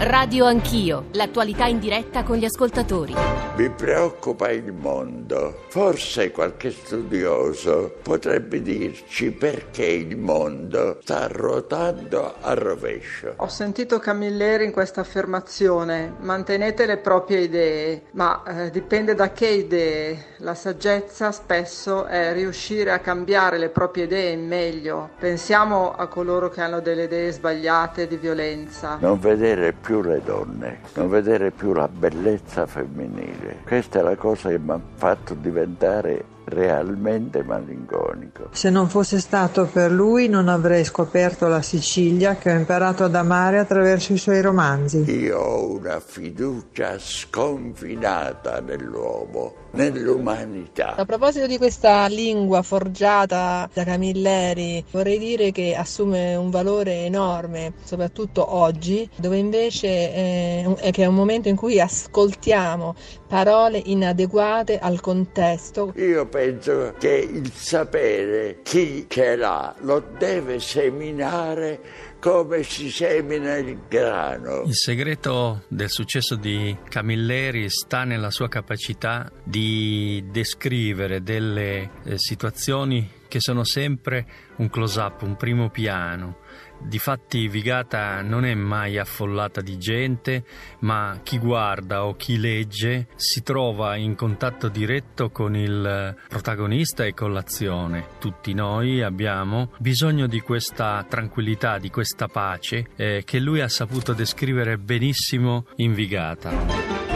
Radio Anch'io, l'attualità in diretta con gli ascoltatori. Mi preoccupa il mondo. Forse qualche studioso potrebbe dirci perché il mondo sta ruotando a rovescio. Ho sentito Camilleri in questa affermazione, mantenete le proprie idee, ma eh, dipende da che idee. La saggezza spesso è riuscire a cambiare le proprie idee in meglio. Pensiamo a coloro che hanno delle idee sbagliate di violenza. Non vedere più più le donne, non vedere più la bellezza femminile. Questa è la cosa che mi ha fatto diventare realmente malinconico. Se non fosse stato per lui non avrei scoperto la Sicilia che ho imparato ad amare attraverso i suoi romanzi. Io ho una fiducia sconfinata nell'uomo, nell'umanità. A proposito di questa lingua forgiata da Camilleri, vorrei dire che assume un valore enorme, soprattutto oggi, dove invece è, è che è un momento in cui ascoltiamo parole inadeguate al contesto. Io penso che il sapere chi ce l'ha lo deve seminare come si semina il grano. Il segreto del successo di Camilleri sta nella sua capacità di descrivere delle eh, situazioni che sono sempre un close-up, un primo piano Difatti Vigata non è mai affollata di gente, ma chi guarda o chi legge si trova in contatto diretto con il protagonista e con l'azione. Tutti noi abbiamo bisogno di questa tranquillità, di questa pace eh, che lui ha saputo descrivere benissimo in Vigata.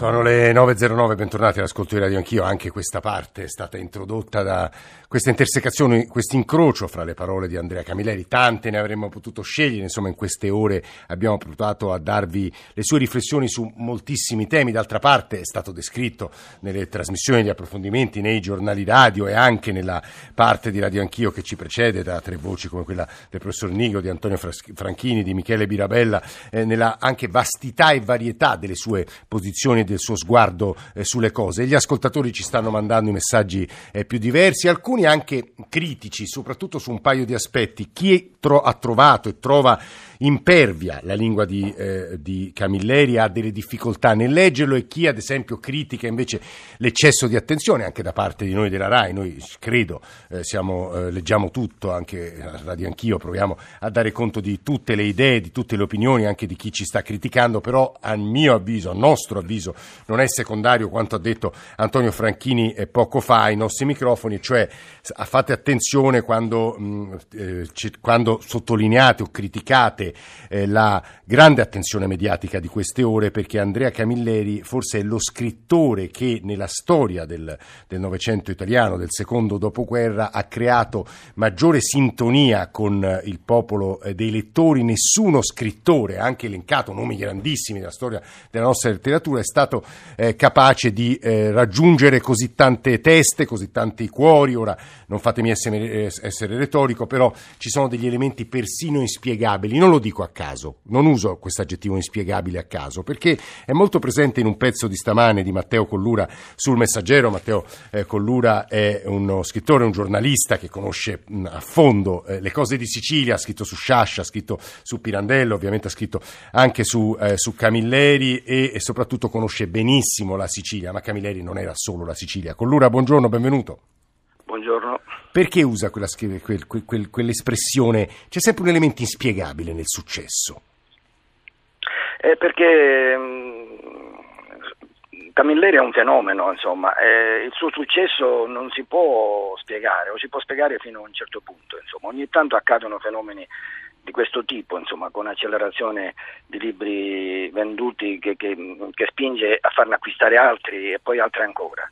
Sono le 9.09, bentornati all'ascolto di Radio Anch'io. Anche questa parte è stata introdotta da questa intersecazione, questo incrocio fra le parole di Andrea Camilleri. Tante ne avremmo potuto scegliere, insomma in queste ore abbiamo provato a darvi le sue riflessioni su moltissimi temi. D'altra parte è stato descritto nelle trasmissioni, negli approfondimenti, nei giornali radio e anche nella parte di Radio Anch'io che ci precede da tre voci come quella del professor Nigo, di Antonio Franchini, di Michele Birabella, eh, nella anche vastità e varietà delle sue posizioni del suo sguardo eh, sulle cose. Gli ascoltatori ci stanno mandando i messaggi eh, più diversi, alcuni anche critici, soprattutto su un paio di aspetti. Chi tro- ha trovato e trova impervia la lingua di, eh, di, Camilleri, ha delle difficoltà nel leggerlo e chi ad esempio critica invece l'eccesso di attenzione anche da parte di noi della RAI, noi credo eh, siamo, eh, leggiamo tutto, anche Radio Anch'io proviamo a dare conto di tutte le idee, di tutte le opinioni, anche di chi ci sta criticando, però a mio avviso, a nostro avviso, non è secondario quanto ha detto Antonio Franchini poco fa ai nostri microfoni, cioè fate attenzione quando, mh, eh, quando sottolineate o criticate eh, la grande attenzione mediatica di queste ore perché Andrea Camilleri forse è lo scrittore che nella storia del, del Novecento italiano, del secondo dopoguerra, ha creato maggiore sintonia con eh, il popolo eh, dei lettori. Nessuno scrittore, anche elencato nomi grandissimi della storia della nostra letteratura, è stato eh, capace di eh, raggiungere così tante teste, così tanti cuori. Ora non fatemi essere, eh, essere retorico, però ci sono degli elementi persino inspiegabili. Non lo dico a caso, non uso questo aggettivo inspiegabile a caso, perché è molto presente in un pezzo di stamane di Matteo Collura sul Messaggero. Matteo eh, Collura è uno scrittore, un giornalista che conosce mh, a fondo eh, le cose di Sicilia, ha scritto su Sciascia, ha scritto su Pirandello, ovviamente ha scritto anche su, eh, su Camilleri e, e soprattutto conosce benissimo la Sicilia, ma Camilleri non era solo la Sicilia. Collura, buongiorno, benvenuto. Buongiorno. Perché usa quella, quel, quel, quell'espressione? C'è sempre un elemento inspiegabile nel successo. Eh, perché mm, Camilleri è un fenomeno, insomma, eh, il suo successo non si può spiegare o si può spiegare fino a un certo punto, insomma. ogni tanto accadono fenomeni di questo tipo, insomma, con accelerazione di libri venduti che, che, che spinge a farne acquistare altri e poi altri ancora.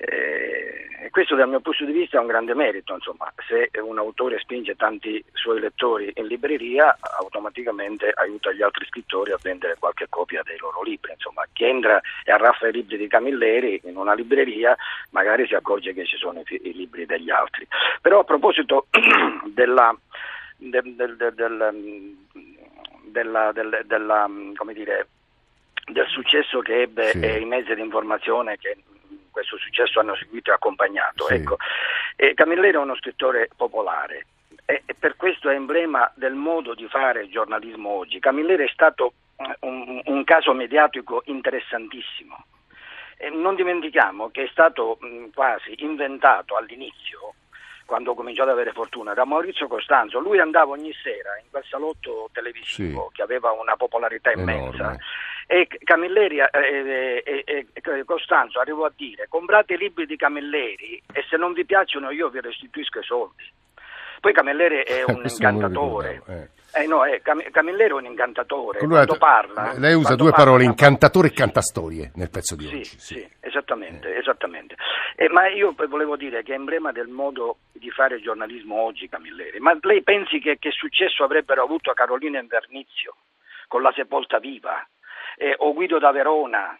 Eh, questo dal mio punto di vista è un grande merito, insomma, se un autore spinge tanti suoi lettori in libreria automaticamente aiuta gli altri scrittori a vendere qualche copia dei loro libri, insomma, chi entra e arraffa i libri di Camilleri in una libreria magari si accorge che ci sono i, i libri degli altri. Però a proposito della, del, del, del, della, della dire, del successo che ebbe sì. i mezzi di informazione che questo successo hanno seguito e accompagnato. Sì. Ecco. E Camilleri è uno scrittore popolare, e per questo è emblema del modo di fare giornalismo oggi. Camilleri è stato eh, un, un caso mediatico interessantissimo. E non dimentichiamo che è stato mh, quasi inventato all'inizio quando ho cominciato ad avere fortuna, da Maurizio Costanzo. Lui andava ogni sera in quel salotto televisivo sì. che aveva una popolarità immensa Enorme. e Camilleri e, e, e, Costanzo arrivò a dire comprate i libri di Camilleri e se non vi piacciono io vi restituisco i soldi. Poi Camilleri è un incantatore. Eh. Eh no, eh, Cam- Camilleri è un incantatore, quando parla... Lei usa due parla, parole, incantatore e cantastorie, nel pezzo di sì, oggi. Sì, sì esattamente, eh. esattamente. Eh, ma io volevo dire che è emblema del modo di fare giornalismo oggi Camilleri. Ma lei pensi che, che successo avrebbero avuto Carolina Invernizio con la sepolta viva? Eh, o Guido da Verona,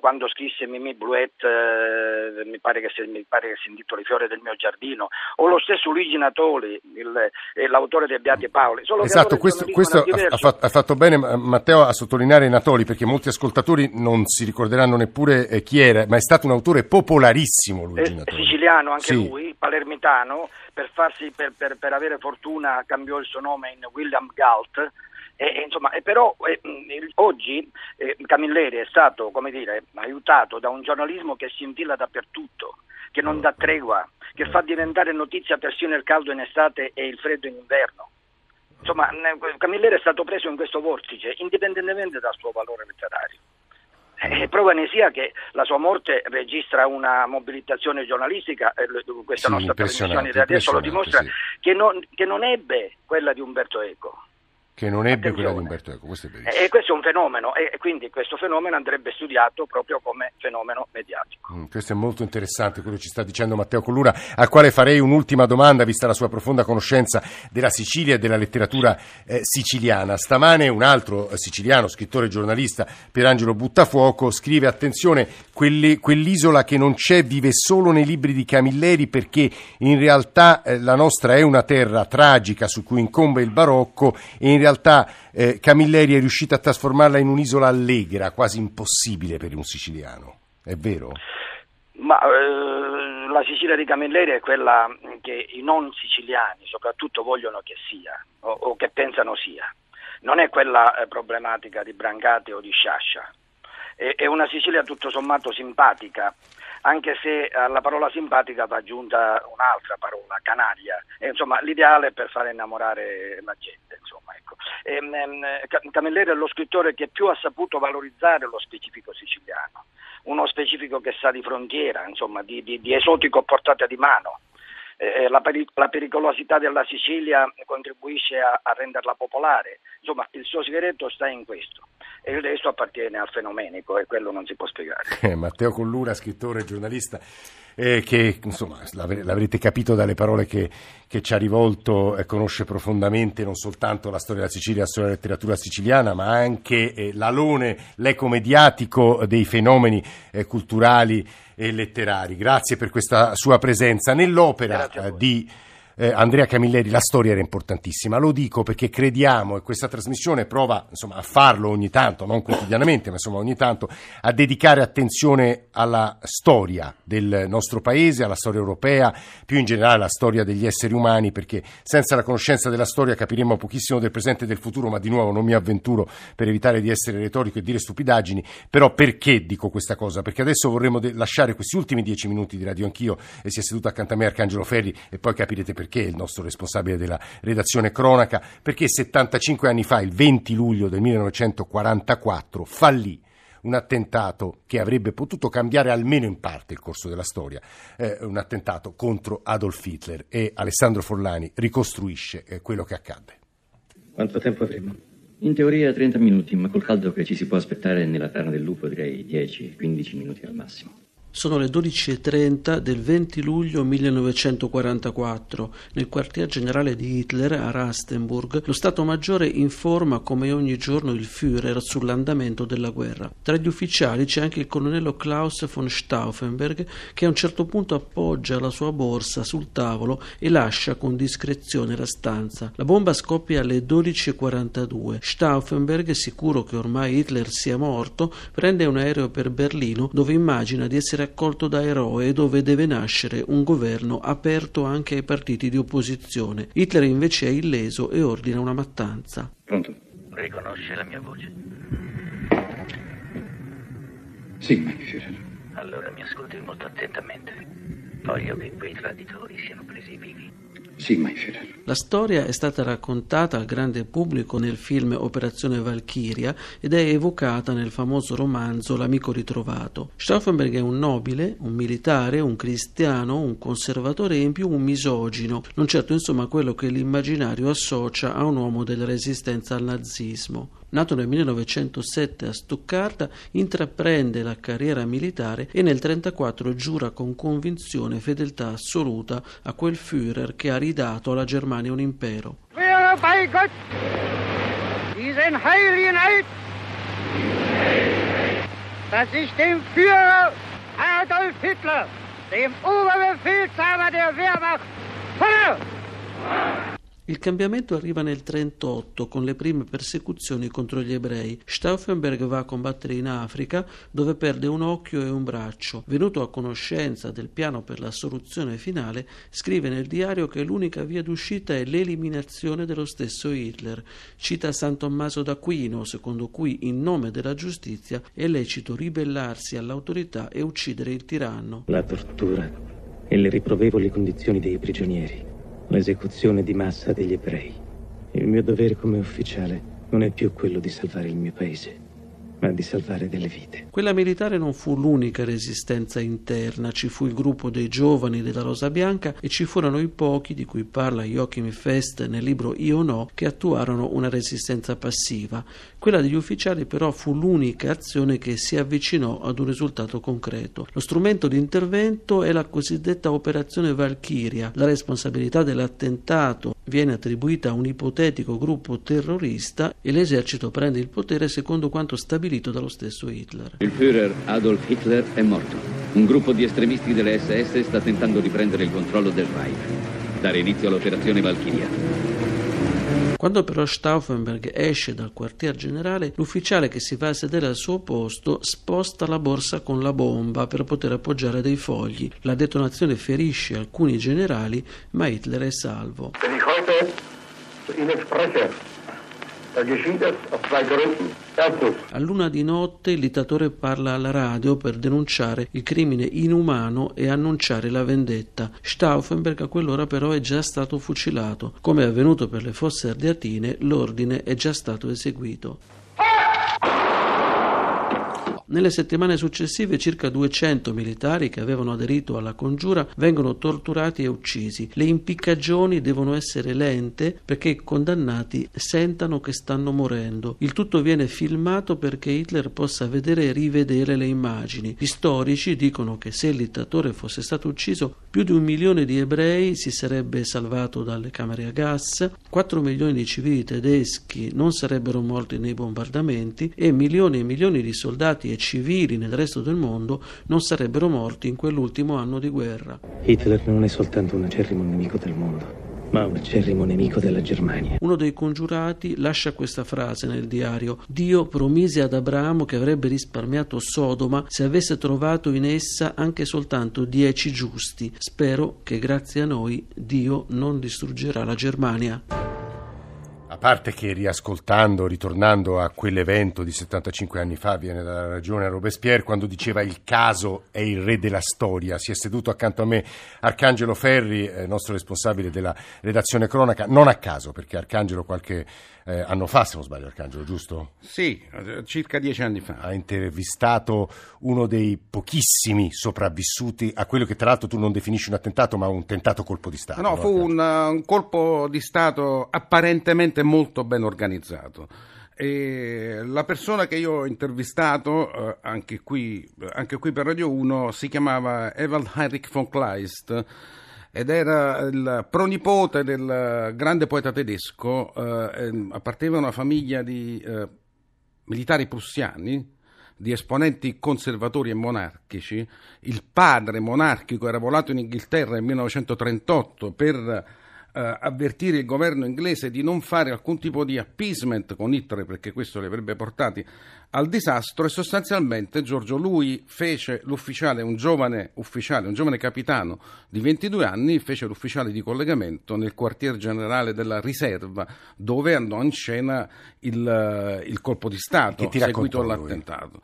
quando scrisse Mimì Bluet, eh, mi, pare che, mi pare che si intitoli Fiore del mio giardino, o lo stesso Luigi Natoli, il, eh, l'autore dei Beati Paoli. Solo esatto, questo, questo ha, fatto, ha, fatto bene Matteo a sottolineare Natoli, perché molti ascoltatori non si ricorderanno neppure eh, chi era, ma è stato un autore popolarissimo Luigi Natoli. Siciliano anche sì. lui, palermitano, per, farsi, per, per, per avere fortuna cambiò il suo nome in William Galt, eh, insomma, eh, però eh, oggi eh, Camilleri è stato dire, aiutato da un giornalismo che si infila dappertutto, che non dà tregua, che fa diventare notizia persino il caldo in estate e il freddo in inverno. Insomma, Camilleri è stato preso in questo vortice, indipendentemente dal suo valore letterario. E eh, prova ne sia che la sua morte registra una mobilitazione giornalistica, questa sì, nostra trasmissione di adesso lo dimostra, sì. che, non, che non ebbe quella di Umberto Eco che non ebbe quella di Umberto Eco, questo è verissimo. E questo è un fenomeno e quindi questo fenomeno andrebbe studiato proprio come fenomeno mediatico. Mm, questo è molto interessante quello che ci sta dicendo Matteo Collura, al quale farei un'ultima domanda vista la sua profonda conoscenza della Sicilia e della letteratura eh, siciliana. Stamane un altro eh, siciliano, scrittore e giornalista, Pierangelo Buttafuoco, scrive attenzione, quelli, quell'isola che non c'è vive solo nei libri di Camilleri perché in realtà eh, la nostra è una terra tragica su cui incombe il barocco e in realtà eh, Camilleri è riuscito a trasformarla in un'isola allegra, quasi impossibile per un siciliano. È vero? Ma eh, la Sicilia di Camilleri è quella che i non siciliani soprattutto vogliono che sia o, o che pensano sia. Non è quella eh, problematica di Brancate o di Sciascia. È, una Sicilia tutto sommato simpatica, anche se alla parola simpatica va aggiunta un'altra parola, canaglia. E, insomma, l'ideale è per fare innamorare la gente. Insomma, ecco. e, ehm, Camilleri è lo scrittore che più ha saputo valorizzare lo specifico siciliano, uno specifico che sa di frontiera, insomma, di, di, di esotico portata di mano. Eh, la, peri- la, pericolosità della Sicilia contribuisce a, a renderla popolare. Insomma, il suo segreto sta in questo e il resto appartiene al fenomenico e quello non si può spiegare. Eh, Matteo Collura, scrittore e giornalista, eh, che insomma l'avrete capito dalle parole che, che ci ha rivolto, eh, conosce profondamente non soltanto la storia della Sicilia, la storia della letteratura siciliana, ma anche eh, l'alone, l'eco mediatico dei fenomeni eh, culturali e letterari. Grazie per questa sua presenza. Nell'opera eh, di eh, Andrea Camilleri, la storia era importantissima. Lo dico perché crediamo e questa trasmissione prova insomma, a farlo ogni tanto, non quotidianamente, ma insomma ogni tanto, a dedicare attenzione alla storia del nostro paese, alla storia europea, più in generale alla storia degli esseri umani, perché senza la conoscenza della storia capiremo pochissimo del presente e del futuro, ma di nuovo non mi avventuro per evitare di essere retorico e dire stupidaggini. Però perché dico questa cosa? Perché adesso vorremmo de- lasciare questi ultimi dieci minuti di Radio Anch'io e si è seduto accanto a me Arcangelo Ferri e poi capirete perché perché il nostro responsabile della redazione cronaca, perché 75 anni fa, il 20 luglio del 1944, fallì un attentato che avrebbe potuto cambiare almeno in parte il corso della storia, eh, un attentato contro Adolf Hitler e Alessandro Forlani ricostruisce eh, quello che accadde. Quanto tempo avremo? In teoria 30 minuti, ma col caldo che ci si può aspettare nella Tana del Lupo direi 10-15 minuti al massimo. Sono le 12.30 del 20 luglio 1944. Nel quartier generale di Hitler a Rastenburg lo Stato Maggiore informa come ogni giorno il Führer sull'andamento della guerra. Tra gli ufficiali c'è anche il colonnello Klaus von Stauffenberg che a un certo punto appoggia la sua borsa sul tavolo e lascia con discrezione la stanza. La bomba scoppia alle 12.42. Stauffenberg, sicuro che ormai Hitler sia morto, prende un aereo per Berlino dove immagina di essere accolto da eroe e dove deve nascere un governo aperto anche ai partiti di opposizione. Hitler invece è illeso e ordina una mattanza. Pronto? Riconosce la mia voce? Sì, Führer. Allora mi ascolti molto attentamente. Voglio che quei traditori siano presi vivi. Sì, mein Führer. La storia è stata raccontata al grande pubblico nel film Operazione Valchiria ed è evocata nel famoso romanzo L'amico ritrovato. Stauffenberg è un nobile, un militare, un cristiano, un conservatore e in più un misogino, non certo insomma quello che l'immaginario associa a un uomo della resistenza al nazismo. Nato nel 1907 a Stoccarda, intraprende la carriera militare e nel 1934 giura con convinzione fedeltà assoluta a quel Führer che ha ridato alla Germania un impero. schwöre bei Gott, diesen heiligen Eid, dass ich dem Führer Adolf Hitler, dem Oberbefehlshaber der Wehrmacht, volle Il cambiamento arriva nel 1938 con le prime persecuzioni contro gli ebrei. Stauffenberg va a combattere in Africa dove perde un occhio e un braccio. Venuto a conoscenza del piano per la soluzione finale, scrive nel diario che l'unica via d'uscita è l'eliminazione dello stesso Hitler. Cita San Tommaso d'Aquino, secondo cui in nome della giustizia è lecito ribellarsi all'autorità e uccidere il tiranno. La tortura e le riprovevoli condizioni dei prigionieri. L'esecuzione di massa degli ebrei. Il mio dovere come ufficiale non è più quello di salvare il mio paese, ma di salvare delle vite. Quella militare non fu l'unica resistenza interna, ci fu il gruppo dei giovani della Rosa Bianca e ci furono i pochi di cui parla Joachim Fest nel libro Io no, che attuarono una resistenza passiva. Quella degli ufficiali però fu l'unica azione che si avvicinò ad un risultato concreto. Lo strumento di intervento è la cosiddetta operazione Valchiria. La responsabilità dell'attentato viene attribuita a un ipotetico gruppo terrorista e l'esercito prende il potere secondo quanto stabilito dallo stesso Hitler. Il Führer Adolf Hitler è morto. Un gruppo di estremisti delle SS sta tentando di prendere il controllo del Reich. Dare inizio all'operazione Valchiria. Quando però Stauffenberg esce dal quartier generale, l'ufficiale che si va a sedere al suo posto sposta la borsa con la bomba per poter appoggiare dei fogli. La detonazione ferisce alcuni generali, ma Hitler è salvo. Geschieht A luna di notte il dittatore parla alla radio per denunciare il crimine inumano e annunciare la vendetta. Stauffenberg a quell'ora però è già stato fucilato. Come è avvenuto per le fosse ardeatine, l'ordine è già stato eseguito. Nelle settimane successive circa 200 militari che avevano aderito alla congiura vengono torturati e uccisi. Le impiccagioni devono essere lente perché i condannati sentano che stanno morendo. Il tutto viene filmato perché Hitler possa vedere e rivedere le immagini. Gli storici dicono che se il dittatore fosse stato ucciso, più di un milione di ebrei si sarebbe salvato dalle camere a gas, 4 milioni di civili tedeschi non sarebbero morti nei bombardamenti e milioni e milioni di soldati e civili nel resto del mondo non sarebbero morti in quell'ultimo anno di guerra. Hitler non è soltanto un acerrimo nemico del mondo, ma un acerrimo nemico della Germania. Uno dei congiurati lascia questa frase nel diario: Dio promise ad Abramo che avrebbe risparmiato Sodoma se avesse trovato in essa anche soltanto dieci giusti. Spero che grazie a noi Dio non distruggerà la Germania. A parte che riascoltando, ritornando a quell'evento di 75 anni fa, viene dalla ragione a Robespierre quando diceva il caso è il re della storia. Si è seduto accanto a me Arcangelo Ferri, eh, nostro responsabile della redazione cronaca, non a caso, perché Arcangelo qualche eh, anno fa, se non sbaglio Arcangelo, giusto? Sì, eh, circa dieci anni fa. Ha intervistato uno dei pochissimi sopravvissuti a quello che tra l'altro tu non definisci un attentato, ma un tentato colpo di Stato. No, no, fu un, uh, un colpo di Stato apparentemente molto ben organizzato. E la persona che io ho intervistato, eh, anche, qui, anche qui per Radio 1, si chiamava Ewald Heinrich von Kleist ed era il pronipote del grande poeta tedesco, eh, apparteneva a una famiglia di eh, militari prussiani, di esponenti conservatori e monarchici. Il padre monarchico era volato in Inghilterra nel 1938 per eh, avvertire il governo inglese di non fare alcun tipo di appeasement con Hitler perché questo li avrebbe portati al disastro e sostanzialmente Giorgio lui fece l'ufficiale, un giovane ufficiale, un giovane capitano di 22 anni, fece l'ufficiale di collegamento nel quartier generale della riserva dove andò in scena il, il colpo di Stato seguito all'attentato.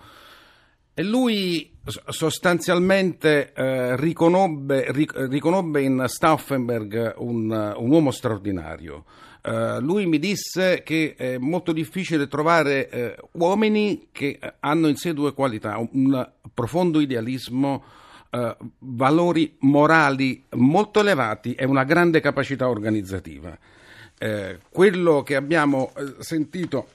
E lui sostanzialmente eh, riconobbe, riconobbe, in Stauffenberg un, un uomo straordinario. Uh, lui mi disse che è molto difficile trovare uh, uomini che hanno in sé due qualità, un profondo idealismo, uh, valori morali molto elevati e una grande capacità organizzativa. quello che abbiamo sentito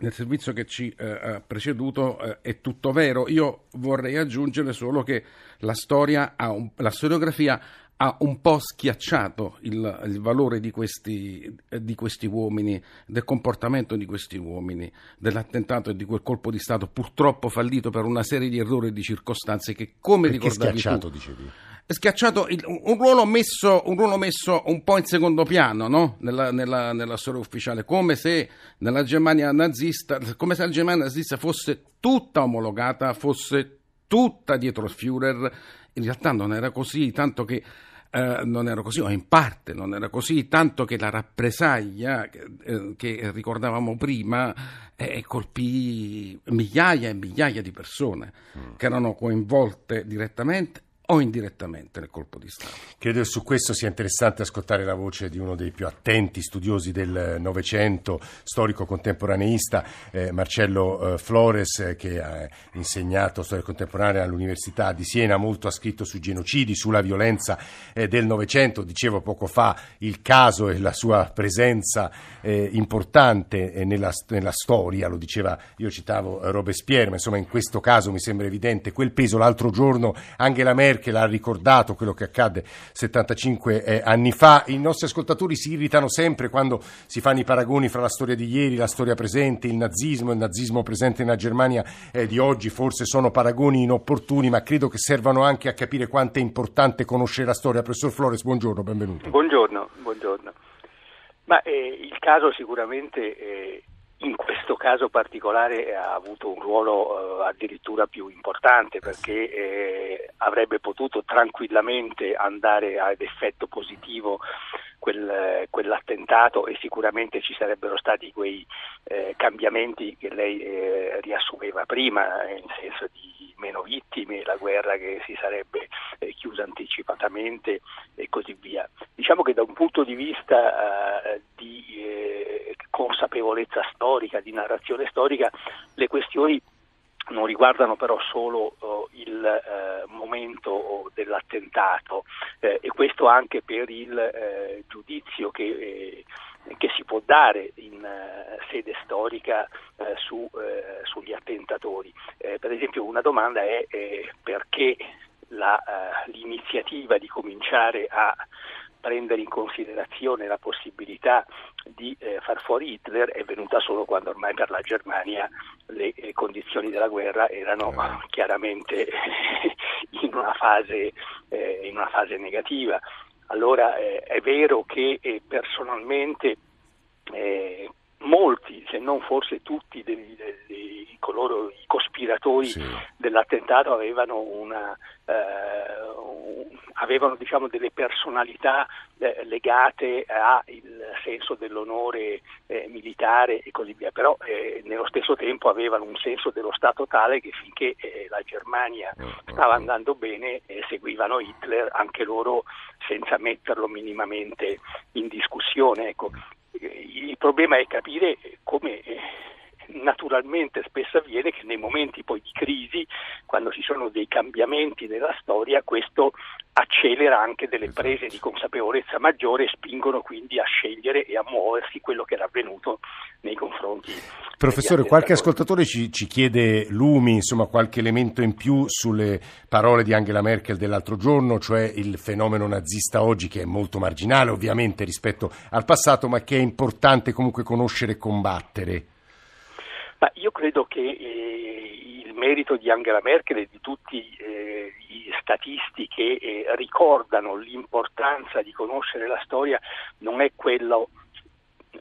nel servizio che ci eh, ha preceduto eh, è tutto vero. Io vorrei aggiungere solo che la storia ha un, la storiografia ha un po' schiacciato il, il valore di questi, di questi, uomini, del comportamento di questi uomini, dell'attentato e di quel colpo di Stato purtroppo fallito per una serie di errori e di circostanze che, come Perché ricordavi schiacciato, tu, dicevi? Schiacciato il, un, ruolo messo, un, ruolo messo, un po' in secondo piano no? nella, nella, nella, storia ufficiale, come se nella Germania nazista, come se la Germania nazista fosse tutta omologata, fosse tutta dietro il Führer. In realtà non era così, tanto che eh, non era così, o in parte non era così, tanto che la rappresaglia eh, che ricordavamo prima eh, colpì migliaia e migliaia di persone mm. che erano coinvolte direttamente o indirettamente nel colpo di Stato. Credo che su questo sia interessante ascoltare la voce di uno dei più attenti studiosi del Novecento, storico contemporaneista, eh, Marcello eh, Flores, eh, che ha insegnato storia contemporanea all'Università di Siena, molto ha scritto sui genocidi, sulla violenza eh, del Novecento. Dicevo poco fa il caso e la sua presenza eh, importante nella, nella, storia, lo diceva, io citavo Robespierre, ma insomma in questo caso mi sembra evidente quel peso. L'altro giorno Angela Merkel Merkel ha ricordato quello che accadde 75 eh, anni fa. I nostri ascoltatori si irritano sempre quando si fanno i paragoni fra la storia di ieri, la storia presente, il nazismo, il nazismo presente nella Germania eh, di oggi. Forse sono paragoni inopportuni, ma credo che servano anche a capire quanto è importante conoscere la storia. Professor Flores, buongiorno, benvenuto. Buongiorno, buongiorno. Ma eh, il caso sicuramente eh, in questo caso particolare ha avuto un ruolo eh, addirittura più importante perché eh, avrebbe potuto tranquillamente andare ad effetto positivo quel, quell'attentato e sicuramente ci sarebbero stati quei eh, cambiamenti che lei eh, riassumeva prima, nel senso di meno vittime, la guerra che si sarebbe eh, chiusa anticipatamente e così via. Diciamo che da un punto di vista eh, di eh, consapevolezza storica, di narrazione storica, le questioni non riguardano però solo uh, il momento dell'attentato eh, e questo anche per il eh, giudizio che, eh, che, si può dare in sede storica su, sugli attentatori. per esempio una domanda è perché la, l'iniziativa di cominciare a prendere in considerazione la possibilità di eh, far fuori Hitler è venuta solo quando ormai per la Germania le eh, condizioni della guerra erano eh. chiaramente in una, fase, eh, in, una fase, negativa. Allora eh, è vero che eh, personalmente molti, se non forse tutti, dei, dei, coloro, i cospiratori sì. dell'attentato avevano una, avevano diciamo, delle personalità eh, legate al senso dell'onore eh, militare e così via, però eh, nello stesso tempo avevano un senso dello Stato tale che finché eh, la Germania mm, mm, stava mm. andando bene eh, seguivano Hitler anche loro senza metterlo minimamente in discussione. Ecco. Il problema è capire come eh, naturalmente spesso avviene che nei momenti poi di crisi, quando ci sono dei cambiamenti nella storia, questo accelera anche delle esatto. prese di consapevolezza maggiore e spingono quindi a scegliere e a muoversi quello che era avvenuto nei confronti. Professore, qualche ascoltatore ci, ci, chiede lumi, insomma qualche elemento in più sulle parole di Angela Merkel dell'altro giorno, cioè il fenomeno nazista oggi che è molto marginale ovviamente rispetto al passato, ma che è importante comunque conoscere e combattere. Ma io credo che eh, il merito di Angela Merkel e di tutti eh, gli statisti che eh, ricordano l'importanza di conoscere la storia non è quello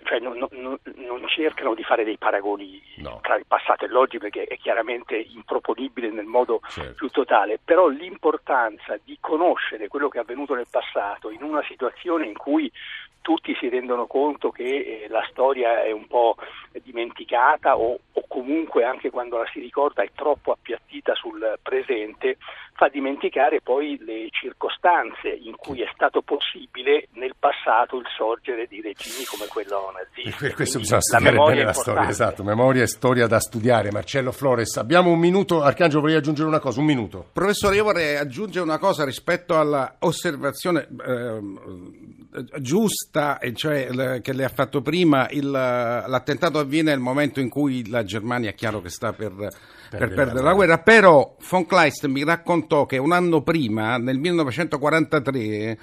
cioè non, non, non, cercano di fare dei paragoni no. tra il passato e l'oggi perché è chiaramente improponibile nel modo certo. più totale, però l'importanza di conoscere quello che è avvenuto nel passato in una situazione in cui tutti si rendono conto che eh, la storia è un po' dimenticata o, o, comunque anche quando la si ricorda è troppo appiattita sul presente, fa dimenticare poi le circostanze in cui è stato possibile nel passato il sorgere di regimi come quello nazista. Per questo Quindi bisogna studiare bene la storia, esatto, memoria e storia da studiare. Marcello Flores, abbiamo un minuto, Arcangelo vorrei aggiungere una cosa, un minuto. Professore, io vorrei aggiungere una cosa rispetto all'osservazione eh, giusta, cioè che le ha fatto prima, il, l'attentato avviene nel momento in cui la Germania è chiaro che sta per, per perdere, perdere la guerra, però von Kleist mi raccontò che un anno prima, nel 1943,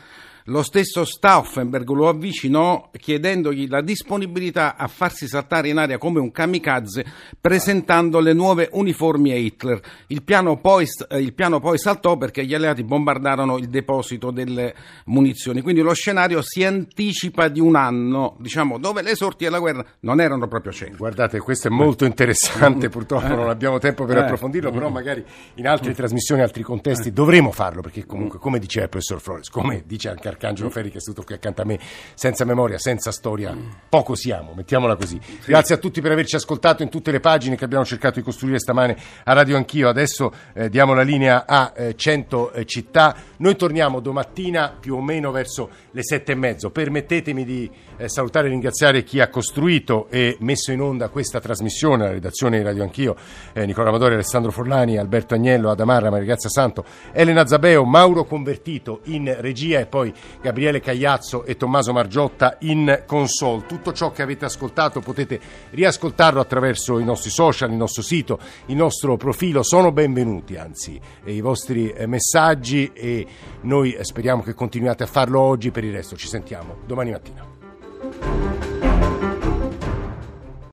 lo stesso Stauffenberg lo avvicinò chiedendogli la disponibilità a farsi saltare in aria come un kamikaze presentando le nuove uniformi a Hitler. Il piano poi, eh, il piano poi saltò perché gli alleati bombardarono il deposito delle munizioni. Quindi lo scenario si anticipa di un anno, diciamo, dove le sorti della guerra non erano proprio certe. Guardate, questo è molto interessante, purtroppo non abbiamo tempo per eh. approfondirlo, però magari in altre trasmissioni, altri contesti dovremo farlo, perché comunque, come diceva il professor Flores, come dice anche Arcangelo Ferri che è seduto qui accanto a me, senza memoria, senza storia, poco siamo, mettiamola così. Grazie a tutti per averci ascoltato in tutte le pagine che abbiamo cercato di costruire stamane a Radio Anch'io. Adesso eh, diamo la linea a eh, 100 eh, città. Noi torniamo domattina più o meno verso le sette e mezzo. Permettetemi di eh, salutare e ringraziare chi ha costruito e messo in onda questa trasmissione, la redazione di Radio Anch'io, eh, Nicola Amadori, Alessandro Forlani, Alberto Agnello, Adamarra, Maria Grazia Santo, Elena Zabeo, Mauro Convertito in regia e poi Gabriele Cagliazzo e Tommaso Margiotta in console. Tutto ciò che avete ascoltato potete riascoltarlo attraverso i nostri social, il nostro sito, il nostro profilo. Sono benvenuti, anzi, i vostri eh, messaggi e noi speriamo che continuiate a farlo oggi. Per il resto ci sentiamo domani mattina.